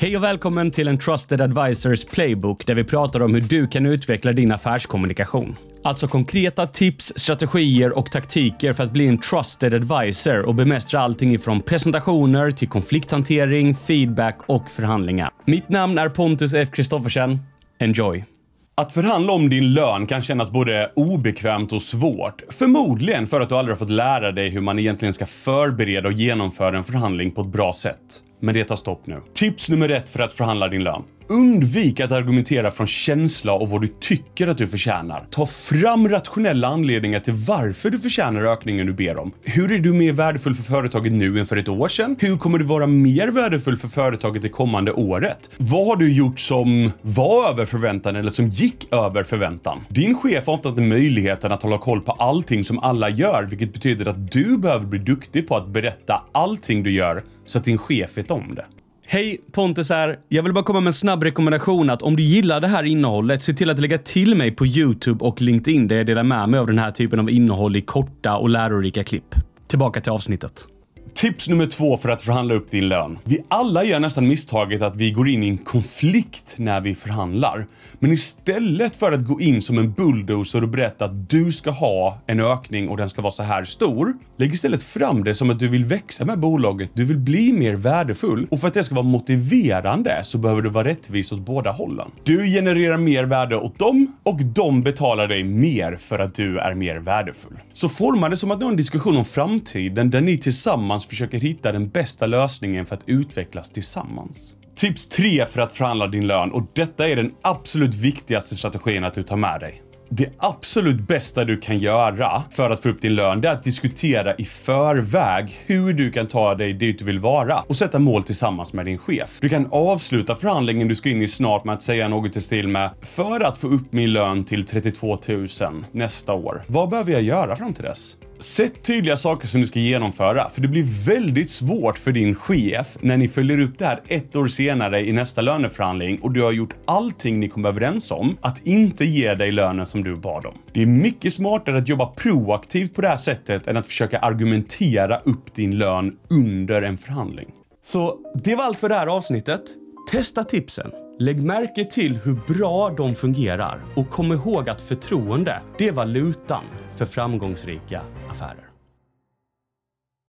Hej och välkommen till en Trusted Advisors Playbook där vi pratar om hur du kan utveckla din affärskommunikation. Alltså konkreta tips, strategier och taktiker för att bli en trusted advisor och bemästra allting ifrån presentationer till konflikthantering, feedback och förhandlingar. Mitt namn är Pontus F. Kristoffersen. Enjoy! Att förhandla om din lön kan kännas både obekvämt och svårt. Förmodligen för att du aldrig har fått lära dig hur man egentligen ska förbereda och genomföra en förhandling på ett bra sätt. Men det tar stopp nu. Tips nummer ett för att förhandla din lön. Undvik att argumentera från känsla och vad du tycker att du förtjänar. Ta fram rationella anledningar till varför du förtjänar ökningen du ber om. Hur är du mer värdefull för företaget nu än för ett år sedan? Hur kommer du vara mer värdefull för företaget det kommande året? Vad har du gjort som var över förväntan eller som gick över förväntan? Din chef har ofta inte möjligheten att hålla koll på allting som alla gör, vilket betyder att du behöver bli duktig på att berätta allting du gör så att din chef vet om det. Hej, Pontus här. Jag vill bara komma med en snabb rekommendation att om du gillar det här innehållet, se till att lägga till mig på YouTube och LinkedIn där jag delar med mig av den här typen av innehåll i korta och lärorika klipp. Tillbaka till avsnittet. Tips nummer två för att förhandla upp din lön. Vi alla gör nästan misstaget att vi går in i en konflikt när vi förhandlar. Men istället för att gå in som en bulldozer och berätta att du ska ha en ökning och den ska vara så här stor. Lägg istället fram det som att du vill växa med bolaget, du vill bli mer värdefull och för att det ska vara motiverande så behöver du vara rättvis åt båda hållen. Du genererar mer värde åt dem och de betalar dig mer för att du är mer värdefull. Så forma det som att du har en diskussion om framtiden där ni tillsammans försöker hitta den bästa lösningen för att utvecklas tillsammans. Tips 3 för att förhandla din lön och detta är den absolut viktigaste strategin att du tar med dig. Det absolut bästa du kan göra för att få upp din lön, det är att diskutera i förväg hur du kan ta dig dit du vill vara och sätta mål tillsammans med din chef. Du kan avsluta förhandlingen du ska in i snart med att säga något i stil med “För att få upp min lön till 32 000 nästa år, vad behöver jag göra fram till dess?” Sätt tydliga saker som du ska genomföra, för det blir väldigt svårt för din chef när ni följer upp det här ett år senare i nästa löneförhandling och du har gjort allting ni kom överens om, att inte ge dig lönen som du bad om. Det är mycket smartare att jobba proaktivt på det här sättet än att försöka argumentera upp din lön under en förhandling. Så det var allt för det här avsnittet. Testa tipsen. Lägg märke till hur bra de fungerar och kom ihåg att förtroende, det är valutan för framgångsrika affärer.